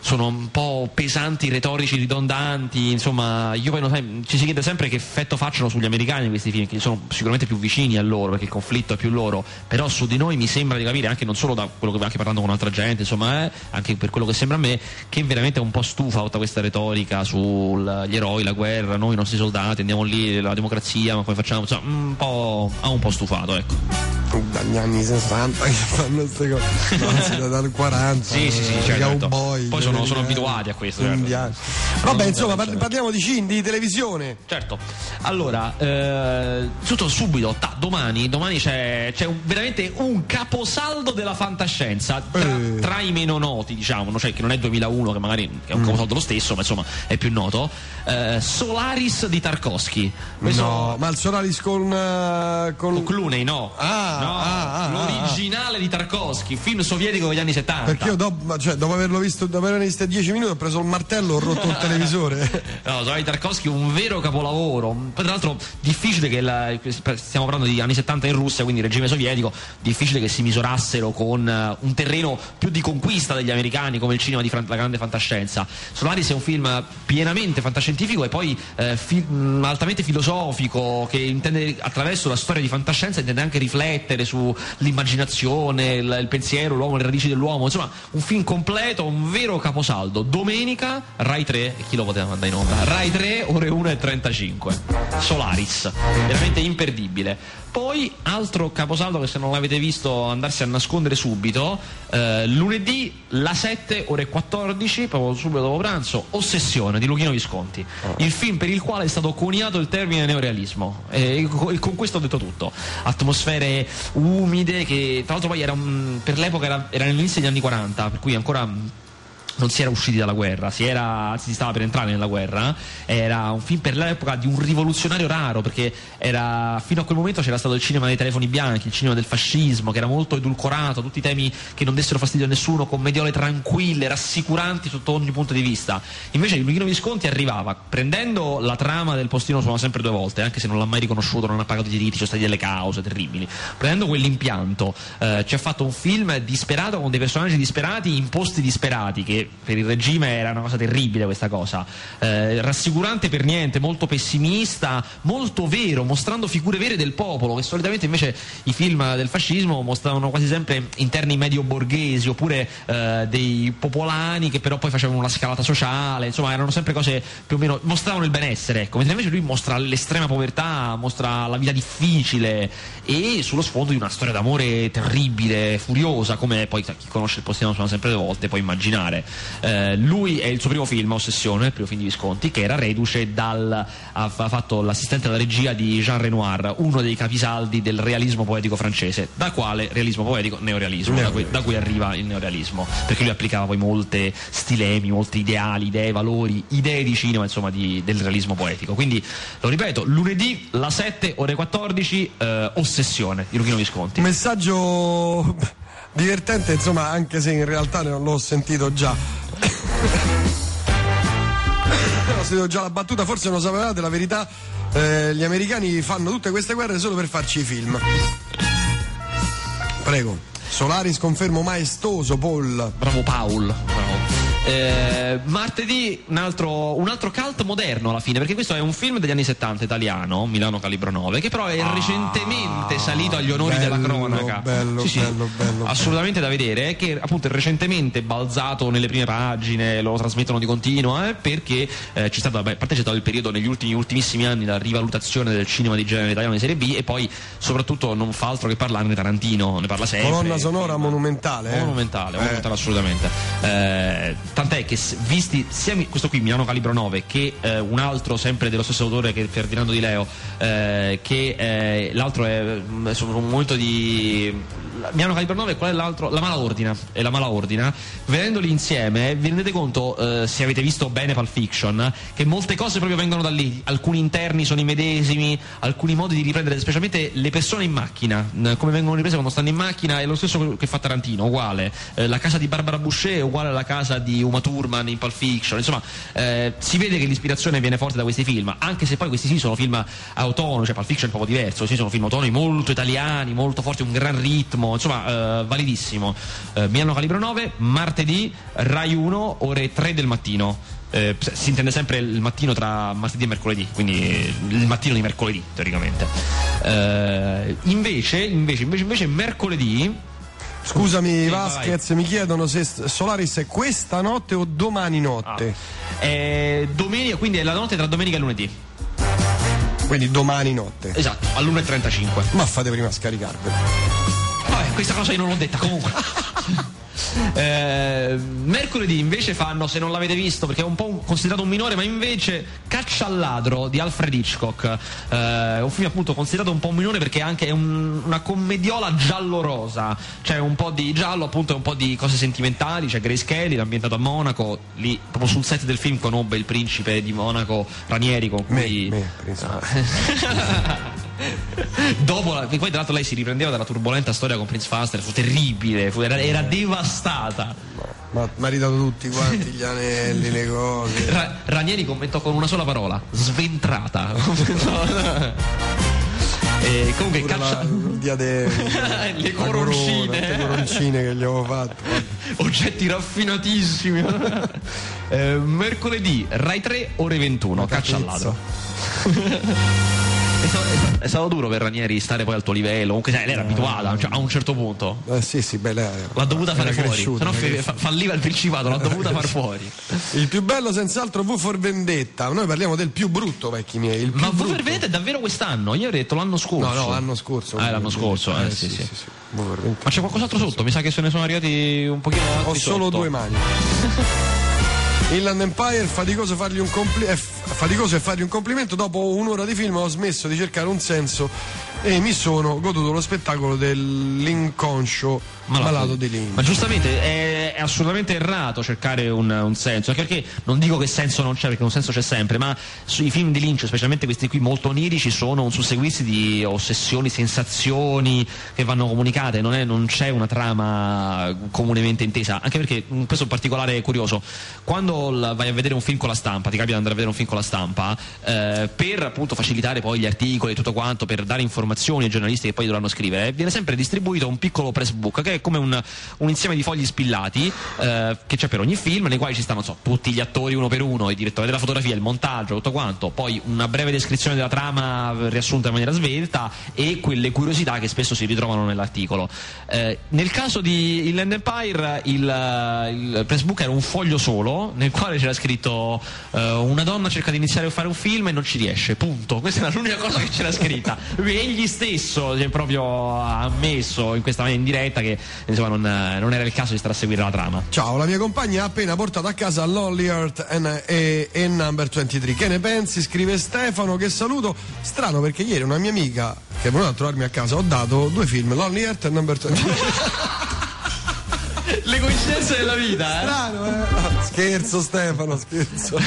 sono un po' pesanti, retorici, ridondanti, insomma, io poi non ci si chiede sempre che effetto facciano sugli americani questi film, che sono sicuramente più vicini a loro, perché il conflitto è più loro, però su di noi mi sembra di capire, anche non solo da quello che anche parlando con altra gente, insomma, eh, anche per quello che sembra a me, che veramente è un po' stufa tutta questa retorica sugli eroi, la guerra, noi i nostri soldati, andiamo lì, la democrazia, ma poi facciamo, insomma, un po', ha un po' stufato, ecco. Dagli anni 60 che fanno queste cose. <laughs> No, dal 40. Sì, sì, sì, eh, certo. cowboy, Poi sono- sono abituati a questo, certo. Vabbè, insomma, certo. parliamo di cinema, di televisione. Certo, allora, eh, tutto subito, ta, domani, domani c'è, c'è un- veramente un caposaldo della fantascienza tra, Eh. tra i meno noti, diciamo, no? cioè che non è 2001, che magari è Mm. un caposaldo lo stesso, ma insomma è più noto. eh, Solaris di Tarkovsky. Questo- No, ma il Solaris con. eh, con... Con Clooney, no. Ah, no, ah, ah, l'originale di Tarkovsky, film sovietico degli anni 70. Perché io dopo, cioè, dopo averlo visto, dopo averne visto 10 minuti, ho preso il martello e ho rotto il <laughs> televisore. No, Solari Tarkovsky un vero capolavoro. Poi, tra l'altro, difficile che la- stiamo parlando di anni 70 in Russia, quindi regime sovietico, difficile che si misurassero con eh, un terreno più di conquista degli americani come il cinema di la grande fantascienza. Solaris è un film pienamente fantascientifico e poi eh, fi- altamente filosofico che intende attraverso la storia di fantascienza intende anche riflettere sull'immaginazione, il, il pensiero, l'uomo, le radici dell'uomo, insomma, un film completo, un vero caposaldo. Domenica Rai 3, e chi lo poteva mandare in onda? Rai 3 ore 1 e 35. Solaris, veramente imperdibile. Poi altro caposaldo che se non l'avete visto andarsi a nascondere subito, eh, lunedì la 7 ore 14, proprio subito dopo pranzo, Ossessione di Luchino Visconti, il film per il quale è stato coniato il termine neorealismo. E co- e con questo ho detto tutto. Atmosfere umide che tra l'altro poi era per l'epoca era, era all'inizio degli anni 40, per cui ancora non si era usciti dalla guerra, si era, si stava per entrare nella guerra, era un film per l'epoca di un rivoluzionario raro, perché era, fino a quel momento c'era stato il cinema dei telefoni bianchi, il cinema del fascismo, che era molto edulcorato, tutti temi che non dessero fastidio a nessuno, commediole tranquille, rassicuranti sotto ogni punto di vista. Invece Luchino Visconti arrivava prendendo la trama del postino suona sempre due volte, anche se non l'ha mai riconosciuto, non ha pagato i diritti, ci sono state delle cause terribili. Prendendo quell'impianto, eh, ci ha fatto un film disperato con dei personaggi disperati in posti disperati, che per il regime era una cosa terribile questa cosa. Eh, rassicurante per niente, molto pessimista, molto vero, mostrando figure vere del popolo, che solitamente invece i film del fascismo mostravano quasi sempre interni medio borghesi oppure eh, dei popolani che però poi facevano una scalata sociale, insomma erano sempre cose più o meno mostravano il benessere, ecco, mentre invece lui mostra l'estrema povertà, mostra la vita difficile e sullo sfondo di una storia d'amore terribile, furiosa, come poi chi conosce il postino sono sempre due volte può immaginare. Eh, lui è il suo primo film, Ossessione, il primo film di Visconti, che era reduce dal ha fatto l'assistente alla regia di Jean Renoir, uno dei capisaldi del realismo poetico francese, da quale realismo poetico neorealismo, da cui, da cui arriva il neorealismo, perché lui applicava poi molte stilemi, molti ideali, idee, valori, idee di cinema, insomma, di- del realismo poetico. Quindi lo ripeto, lunedì la 7 ore 14 eh, Ossessione di Luchino Visconti. Messaggio divertente, insomma, anche se in realtà non l'ho sentito già. <coughs> ho sentito già la battuta, forse non sapevate la verità. eh, gli americani fanno tutte queste guerre solo per farci i film. Prego. Solaris confermo maestoso, Paul. Bravo Paul. Bravo. Eh, martedì un altro, un altro cult moderno alla fine, perché questo è un film degli anni 70 italiano, Milano Calibro 9, che però è recentemente salito agli onori bello, della cronaca. bello, Sì, sì, bello, bello, assolutamente da vedere, che appunto è recentemente balzato nelle prime pagine, lo trasmettono di continuo, eh, perché eh, c'è stato, beh, a parte c'è stato il periodo negli ultimi, ultimissimi anni la rivalutazione del cinema di genere italiano di serie B e poi soprattutto non fa altro che parlarne Tarantino, ne parla sempre. Colonna sonora Film- monumentale. eh. Monumentale, Eh. monumentale assolutamente. Tant'è che visti sia questo qui Milano Calibro 9 che eh, un altro sempre dello stesso autore che Ferdinando Di Leo, eh, che eh, l'altro è mm, insomma, un momento di Milano Calibro 9 qual è l'altro? La Mala Ordina e la Mala Ordina. Vedendoli insieme vi rendete conto eh, se avete visto bene Pulp Fiction che molte cose proprio vengono da lì. Alcuni interni sono i medesimi alcuni modi di riprendere specialmente le persone in macchina come vengono riprese quando stanno in macchina è lo stesso che fa Tarantino uguale. Eh, la casa di Barbara Boucher è uguale alla casa di Uma Thurman in Pulp Fiction. Insomma eh, si vede che l'ispirazione viene forte da questi film anche se poi questi sì sono film autonomi cioè Pulp Fiction è un po' diverso sì sono film autonomi molto italiani molto forti un gran ritmo insomma eh, validissimo. Eh, Milano Calibro 9 martedì Rai 1 ore 3 del mattino. Eh, si intende sempre il mattino tra martedì e mercoledì quindi il mattino di mercoledì teoricamente. Eh, invece, invece, invece, invece mercoledì Scusami Sì, Vasquez, mi chiedono se Solaris è questa notte o domani notte. è domenica quindi è la notte tra domenica e lunedì. Quindi domani notte. esatto all'1.35 Ma fate prima a scaricarvelo. Questa cosa io non l'ho detta comunque. <laughs> Eh, mercoledì invece fanno, se non l'avete visto, perché è un po' un- considerato un minore, ma invece Caccia al ladro di Alfred Hitchcock. Eh, un film appunto considerato un po' un minore perché è anche un- una commediola giallo-rosa. C'è un po' di giallo, appunto, e un po' di cose sentimentali. C'è Grace Kelly, ambientato a Monaco. Lì, proprio sul set del film, conobbe il principe di Monaco, Ranieri, con Me, cui. me, principe. <laughs> Dopo, la- poi tra l'altro lei si riprendeva dalla turbolenta storia con Prince Faster, fu terribile, fu- era, era devastata. Ma ha ridato tutti quanti gli anelli, le cose. Ra- Ranieri commentò con una sola parola, sventrata. <laughs> e comunque Pure caccia... diadema, <laughs> Le coroncine. corona, le coroncine che gli avevo fatto. <laughs> oggetti raffinatissimi. Eh, mercoledì, Rai 3, ore 21, caccia al ladro. È stato, è è duro per Ranieri stare poi al tuo livello, comunque sai, lei era abituata cioè, a un certo punto. Eh, sì, sì, beh, lei L'ha dovuta fare fuori, se no falliva il principato, l'ha dovuta far fuori. Il più bello senz'altro V for Vendetta. Noi parliamo del più brutto, vecchi miei. Il Ma brutto. voi vedete davvero quest'anno? Io avrei detto l'anno scorso. No, no, l'anno scorso. Ah, è l'anno scorso, eh, sì, sì. V for Vendetta. Ma c'è qualcos'altro sotto? Mi sa che se ne sono arrivati un pochino altri Ho solo sotto. due mani. <laughs> Inland Empire, faticoso, fargli un compli- è f- faticoso è fargli un complimento. Dopo un'ora di film ho smesso di cercare un senso e mi sono goduto lo spettacolo dell'inconscio malato, di Lynch. Ma giustamente è, è assolutamente errato cercare un, un senso, anche perché non dico che senso non c'è, perché un senso c'è sempre, ma sui film di Lynch, specialmente questi qui molto onirici, sono un susseguirsi di ossessioni, sensazioni che vanno comunicate, non, è- non c'è una trama comunemente intesa, anche perché questo è un particolare curioso. Quando vai a vedere un film con la stampa, ti capita di andare a vedere un film con la stampa, eh, per appunto facilitare poi gli articoli e tutto quanto, per dare informazioni ai giornalisti che poi dovranno scrivere, viene sempre distribuito un piccolo press book che è come un, un insieme di fogli spillati eh, che c'è per ogni film, nei quali ci stanno so, tutti gli attori uno per uno, il direttore della fotografia, il montaggio, tutto quanto, poi una breve descrizione della trama riassunta in maniera svelta e quelle curiosità che spesso si ritrovano nell'articolo. Eh, nel caso di Inland Empire il, il press book era un foglio solo nel quale c'era scritto eh, una donna cerca di iniziare a fare un film e non ci riesce, punto. Questa era l'unica cosa che c'era scritta. <laughs> Egli stesso si è proprio ammesso in questa in diretta che insomma non, non era il caso di stare a seguire la trama. Ciao, la mia compagna ha appena portato a casa Lonely Earth and, e, e Number 23. Che ne pensi? Scrive Stefano, che saluto. Strano perché ieri una mia amica che è venuta a trovarmi a casa ho dato due film, Lonely Earth e Number 23. <laughs> Le coincidenze della vita, eh? Strano, eh? Scherzo Stefano, scherzo.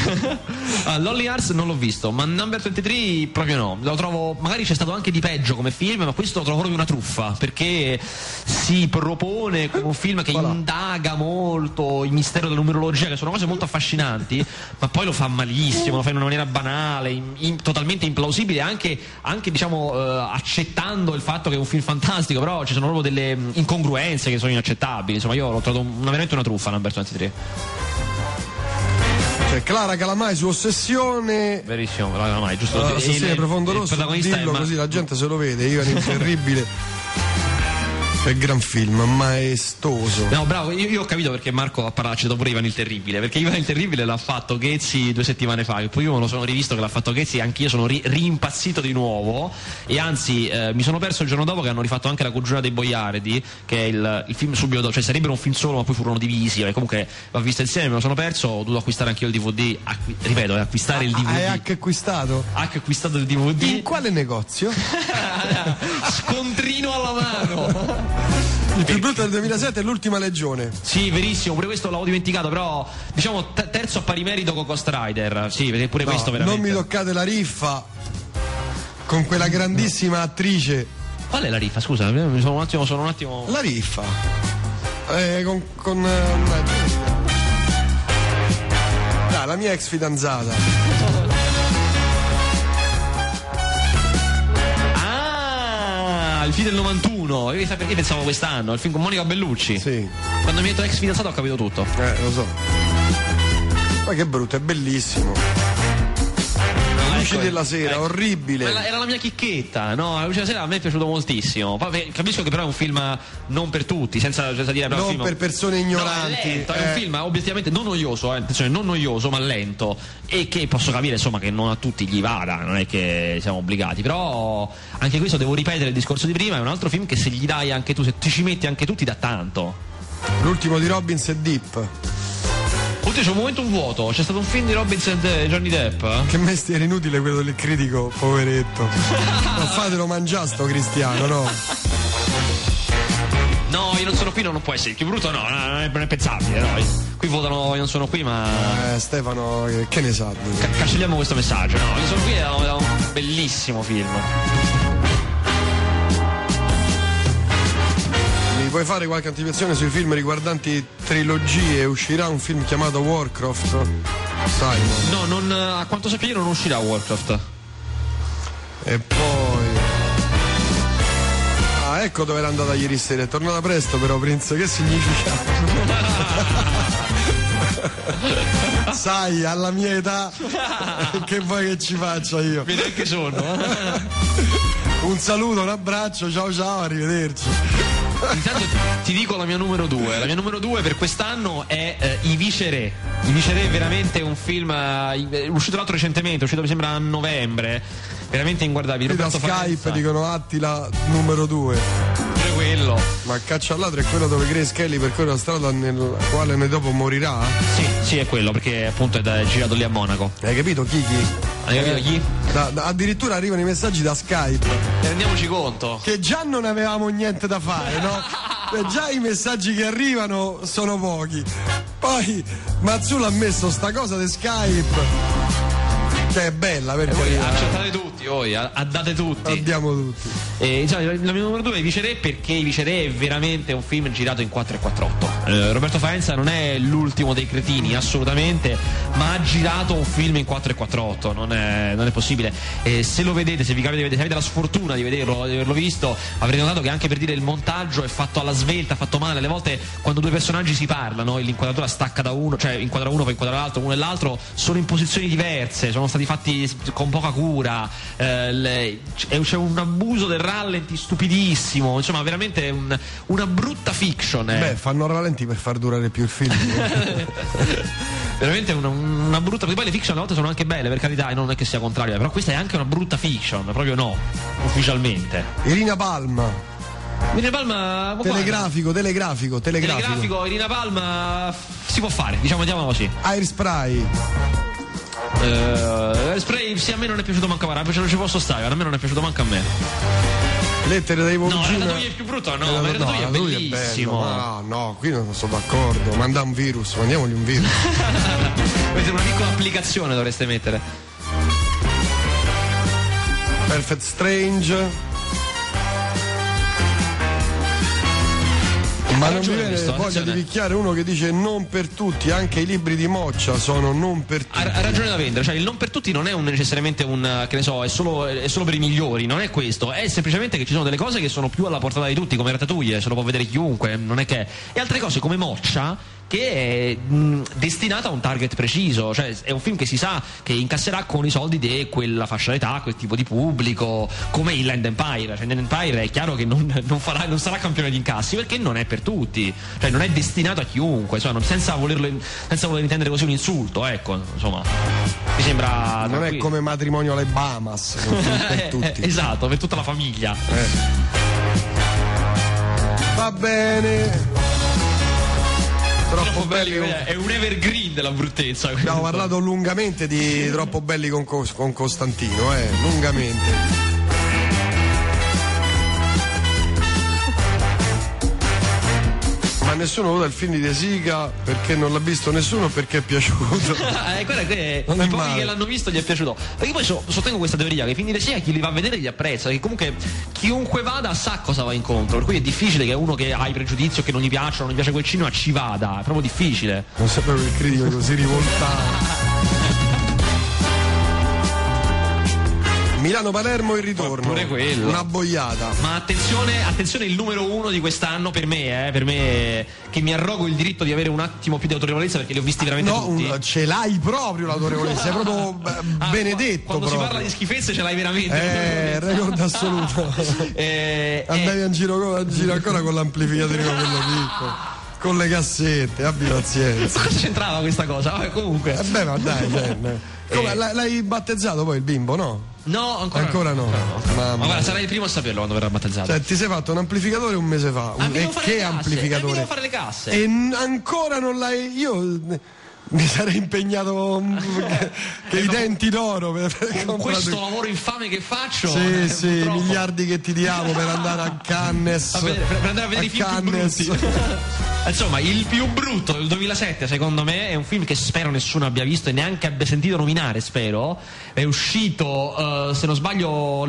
Ah, Lolly Arts non l'ho visto, ma Number 23 proprio no. Lo trovo, magari c'è stato anche di peggio come film, ma questo lo trovo proprio una truffa, perché si propone come un film che Voilà. indaga molto il mistero della numerologia, che sono cose molto affascinanti, ma poi lo fa malissimo, lo fa in una maniera banale, in- in- totalmente implausibile, anche, anche, diciamo eh, accettando il fatto che è un film fantastico, però ci sono proprio delle mh, incongruenze che sono inaccettabili. Insomma, io l'ho trovato una, veramente una truffa Lamberto 23. Cioè, Clara Calamai su Ossessione. Verissimo, la Calamai, giusto? Uh, Il- Ossessione il- Profondo Rosso. Dillo Ma- così la gente se lo vede. Ivan il terribile. <laughs> Che gran film, maestoso. No, bravo, io, io ho capito perché Marco ha parlato dopo Ivan il Terribile, perché Ivan il Terribile l'ha fatto Ghezzi due settimane fa, e poi io me lo sono rivisto che l'ha fatto Ghezzi anch'io sono ri- rimpazzito di nuovo e anzi eh, mi sono perso il giorno dopo che hanno rifatto anche La Cugiona dei Boiardi, che è il, il film subito dopo, cioè sarebbero un film solo ma poi furono divisi, e comunque va visto insieme, me lo sono perso, ho dovuto acquistare anche io il DVD, acqui- ripeto, acquistare il Ah, Hai DVD. anche acquistato? Anche acquistato il DVD. In quale negozio? <laughs> Scontrino alla mano. Il più brutto del 2007 è l'ultima legione. Sì, verissimo, pure questo l'avevo dimenticato, però diciamo t- terzo a pari merito con Ghost Rider. Sì, perché pure No, questo veramente. non mi toccate la riffa con quella grandissima attrice. Qual è la riffa? Scusa, mi sono un attimo, sono un attimo. La riffa. Eh, con. con eh, la mia ex fidanzata. <laughs> il film del 91. Io, io pensavo quest'anno, il film con Monica Bellucci. Sì, Quando mi ha detto ex fidanzato ho capito tutto. eh, lo so. Ma che brutto, è bellissimo. Luci Ecco, della sera, ecco. orribile. La- era la mia chicchetta, no? La luce della sera a me è piaciuto moltissimo. Poi, capisco che però è un film non per tutti, senza, senza dire però è Non film- per persone ignoranti. No, è lento, è eh. un film obiettivamente non noioso, eh, attenzione, non noioso, ma lento. E che posso capire, insomma, che non a tutti gli vada, non è che siamo obbligati. Però anche questo devo ripetere il discorso di prima, è un altro film che se gli dai anche tu, se ti ci metti anche tu, ti dà tanto. L'ultimo di Robbins è Deep. Oddio, c'è un momento un vuoto, c'è stato un film di Robbins e Johnny Depp. Che mestiere inutile quello del critico, poveretto. <laughs> Ma fatelo mangiare sto cristiano, no? No, io non sono qui, no, non può essere. Più brutto no, no, non è, non è pensabile, no. Qui votano io non sono qui, ma. Eh, Stefano, che, ne sa? Ca- cancelliamo questo messaggio, no? Io sono qui è un, è un bellissimo film. Mi puoi fare qualche anticipazione sui film riguardanti trilogie? Uscirà un film chiamato Warcraft? Simon. No, non, a quanto sappia io non uscirà Warcraft. E poi. Ah, ecco dove era andata ieri sera. È tornata presto, però, Prince. Che significa? <laughs> Sai, alla mia età, che vuoi che ci faccia io? Vedi anche sono. Un saluto, un abbraccio, ciao ciao, arrivederci. Intanto ti dico la mia numero due. La mia numero due per quest'anno è eh, I Viceré. I Viceré è veramente un film. eh, uscito l'altro recentemente, è uscito mi sembra a novembre. Veramente inguardabile. Qui da Skype Faenza, dicono Attila numero 2. Quello. Ma Caccia al ladro è quello dove Grace Kelly percorre la strada nella quale ne dopo morirà? Sì, sì, è quello, perché appunto è, da- è girato lì a Monaco. Hai capito Kiki? Hai capito chi? Da- da- addirittura arrivano i messaggi da Skype. Rendiamoci conto. Che già non avevamo niente da fare, no? Beh, <laughs> già i messaggi che arrivano sono pochi. Poi Mazzulla ha messo sta cosa di Skype. Che è bella per Voi carità. accettate tutti, voi, addate tutti. Andiamo tutti. Eh, insomma, la mia numero due è Viceré perché I Viceré è veramente un film girato in 4 e 4 eh, Roberto Faenza non è l'ultimo dei cretini, assolutamente, ma ha girato un film in 4 e 4 non è, non è possibile. Eh, se lo vedete, se vi capita di vedere, se avete la sfortuna di vederlo, di averlo visto, avrete notato che anche per dire il montaggio è fatto alla svelta, fatto male. Alle volte quando due personaggi si parlano e l'inquadratura stacca da uno, cioè inquadra uno poi inquadra l'altro, uno e l'altro, sono in posizioni diverse, sono stati fatti con poca cura, eh, le- c'è un abuso del rallenti stupidissimo, insomma veramente un- una brutta fiction. eh. Beh, fanno rallenti per far durare più il film. <laughs> veramente una, una brutta. Perché poi le fiction a volte sono anche belle, per carità, e non è che sia contraria, però questa è anche una brutta fiction, proprio no, ufficialmente. Irina Palma. Irina Palma. Telegrafico, telegrafico, telegrafico. Telegrafico, Irina Palma si può fare, diciamo, diciamo così. Air spray. Eh, spray, sì, a me non è piaciuto manco a me, non ci posso stare, a me non è piaciuto manco a me. Lettere dai No, Vorgina. Ratatouille è più brutto, no, Eh, ma Ratatouille è bellissimo. bello, ma no, qui non sono d'accordo. Manda un virus, mandiamogli un virus. <laughs> Questa è una piccola applicazione dovreste mettere. Perfect Strange. Ma non mi viene voglia di picchiare uno che dice non per tutti, anche i libri di Moccia sono non per tutti. Ha, ha ragione da vendere, cioè il non per tutti non è un- necessariamente un che ne so, è solo, è solo per i migliori, non è questo, è semplicemente che ci sono delle cose che sono più alla portata di tutti, come Ratatouille, se lo può vedere chiunque, non è che. E altre cose come Moccia che è mh, destinata a un target preciso, cioè è un film che si sa che incasserà con i soldi di quella fascia d'età, quel tipo di pubblico, come il Land Empire. Cioè, Land Empire è chiaro che non, non farà- non sarà campione di incassi perché non è per tutti, cioè non è destinato a chiunque, insomma, non- senza, volerlo, senza voler intendere così un insulto, ecco, insomma. Mi sembra. Non è come matrimonio alle Bahamas, per <laughs> Eh, tutti. eh, esatto, per tutta la famiglia. Va bene. Troppo belli. con- È un evergreen della bruttezza. Abbiamo parlato lungamente di troppo belli con, con Costantino, eh, lungamente. Ma nessuno vota il film di De Sica perché non l'ha visto nessuno perché è piaciuto. <laughs> Eh, guarda che Non è i pochi male. che l'hanno visto gli è piaciuto. Perché poi so- sostengo questa teoria che i film di regia chi li va a vedere li apprezza. Che comunque chiunque vada sa cosa va incontro. Per cui è difficile che uno che ha i pregiudizi o che non gli piacciono, non gli piace quel cinema ci vada. È proprio difficile. Non sapevo che il critico così rivoltato. <laughs> Milano-Palermo il ritorno. Pure quello. Una boiata. Ma attenzione, attenzione, il numero uno di quest'anno per me, eh, per me che mi arrogo il diritto di avere un attimo più di autorevolezza perché li ho visti veramente No, tutti. un- ce l'hai proprio l'autorevolezza, sei proprio beh, <laughs> Ah, benedetto. Quando si proprio. parla di schifezze ce l'hai veramente. Eh, record assoluto. <laughs> Eh, eh, Andavi in giro, in giro ancora con l'amplificatore quello piccolo, con le cassette, abbi pazienza. cosa <laughs> c'entrava questa cosa? Vabbè, comunque. Eh beh, ma dai, cioè, come, Eh. l'hai, l'hai battezzato poi il bimbo, no? No, ancora, Ancora no. Mamma Ma guarda, sarai il primo a saperlo quando verrà battezzato. Cioè, ti sei fatto un amplificatore un mese fa. Ah, un- mi e che. Eh, amplificatore? devo fare le casse. E n- ancora non l'hai. Io mi sarei impegnato mm, <laughs> che, i denti d'oro per, per Con questo lavoro infame che faccio. Sì, eh, sì, purtroppo. miliardi che ti diamo per andare a <laughs> Cannes. A per, per andare a vedere i film Cannes. <laughs> Insomma, il più brutto del 2007, secondo me, è un film che spero nessuno abbia visto e neanche abbia sentito nominare, spero. È uscito, eh, se non sbaglio,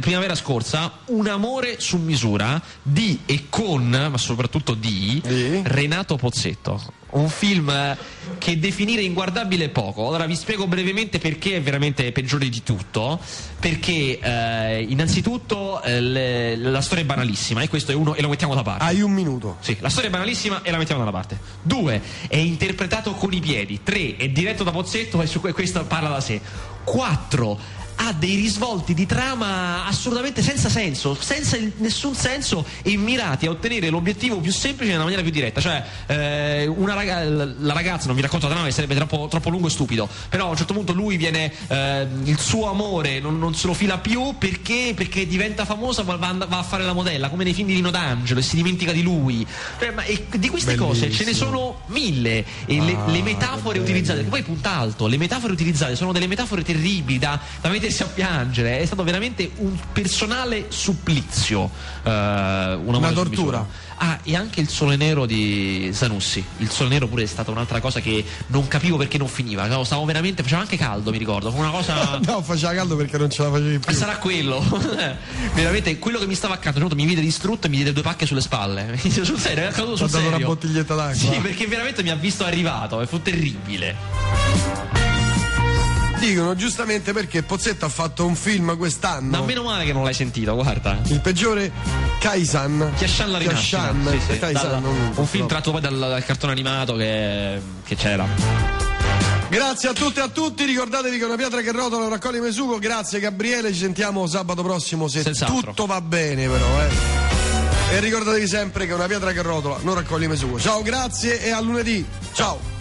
primavera scorsa, Un amore su misura di e con, ma soprattutto di, Di? Renato Pozzetto. Un film eh, che definire inguardabile è poco. Allora vi spiego brevemente perché è veramente peggiore di tutto. Perché eh, innanzitutto eh, le- la storia è banalissima e questo è uno e lo mettiamo da parte. Hai un minuto. Sì, la storia è banalissima e la mettiamo da parte. Due, è interpretato con i piedi. Tre, è diretto da Pozzetto e su que- questo parla da sé. Quattro, ha dei risvolti di trama assolutamente senza senso, senza nessun senso e mirati a ottenere l'obiettivo più semplice nella maniera più diretta. Cioè, eh, una raga- la ragazza, non vi racconto la trama che sarebbe troppo, troppo lungo e stupido, però a un certo punto lui viene, eh, il suo amore non, non se lo fila più perché, perché diventa famosa, ma va, va a fare la modella, come nei film di Nino D'Angelo e si dimentica di lui. Cioè, ma- di queste cose ce ne Bellissimo. sono mille e le, Ah, le metafore che utilizzate, bello. che poi punta alto, le metafore utilizzate sono delle metafore terribili da, da mettersi a piangere, è stato veramente un personale supplizio. eh, Una tortura. Ah, e anche il sole nero di Zanussi. Il sole nero pure è stata un'altra cosa che non capivo perché non finiva. No, Stavo veramente, faceva anche caldo, mi ricordo. Fu una cosa. <laughs> No, faceva caldo perché non ce la facevi più. sarà quello. <laughs> Veramente quello che mi stava accanto, giorno mi vide distrutto e mi diede due pacche sulle spalle. <laughs> Sul serio, è accaduto sul ha dato serio. una bottiglietta d'acqua. Sì, perché veramente mi ha visto arrivato e fu terribile. Dicono giustamente perché Pozzetto ha fatto un film quest'anno. Ma meno male che non l'hai sentito, guarda. Il peggiore Kaisan. Chiascian la rinascita. Kiashan, Sì, sì, Kaisan, dalla- non- un film tratto poi dal, dal cartone animato che, che c'era. Grazie a tutte e a tutti, ricordatevi che una pietra che rotola raccoglie Mesugo, grazie Gabriele, ci sentiamo sabato prossimo se Senz'altro. tutto va bene però, eh. E ricordatevi sempre che una pietra che rotola non raccoglie Mesugo. Ciao, grazie e a lunedì. Ciao.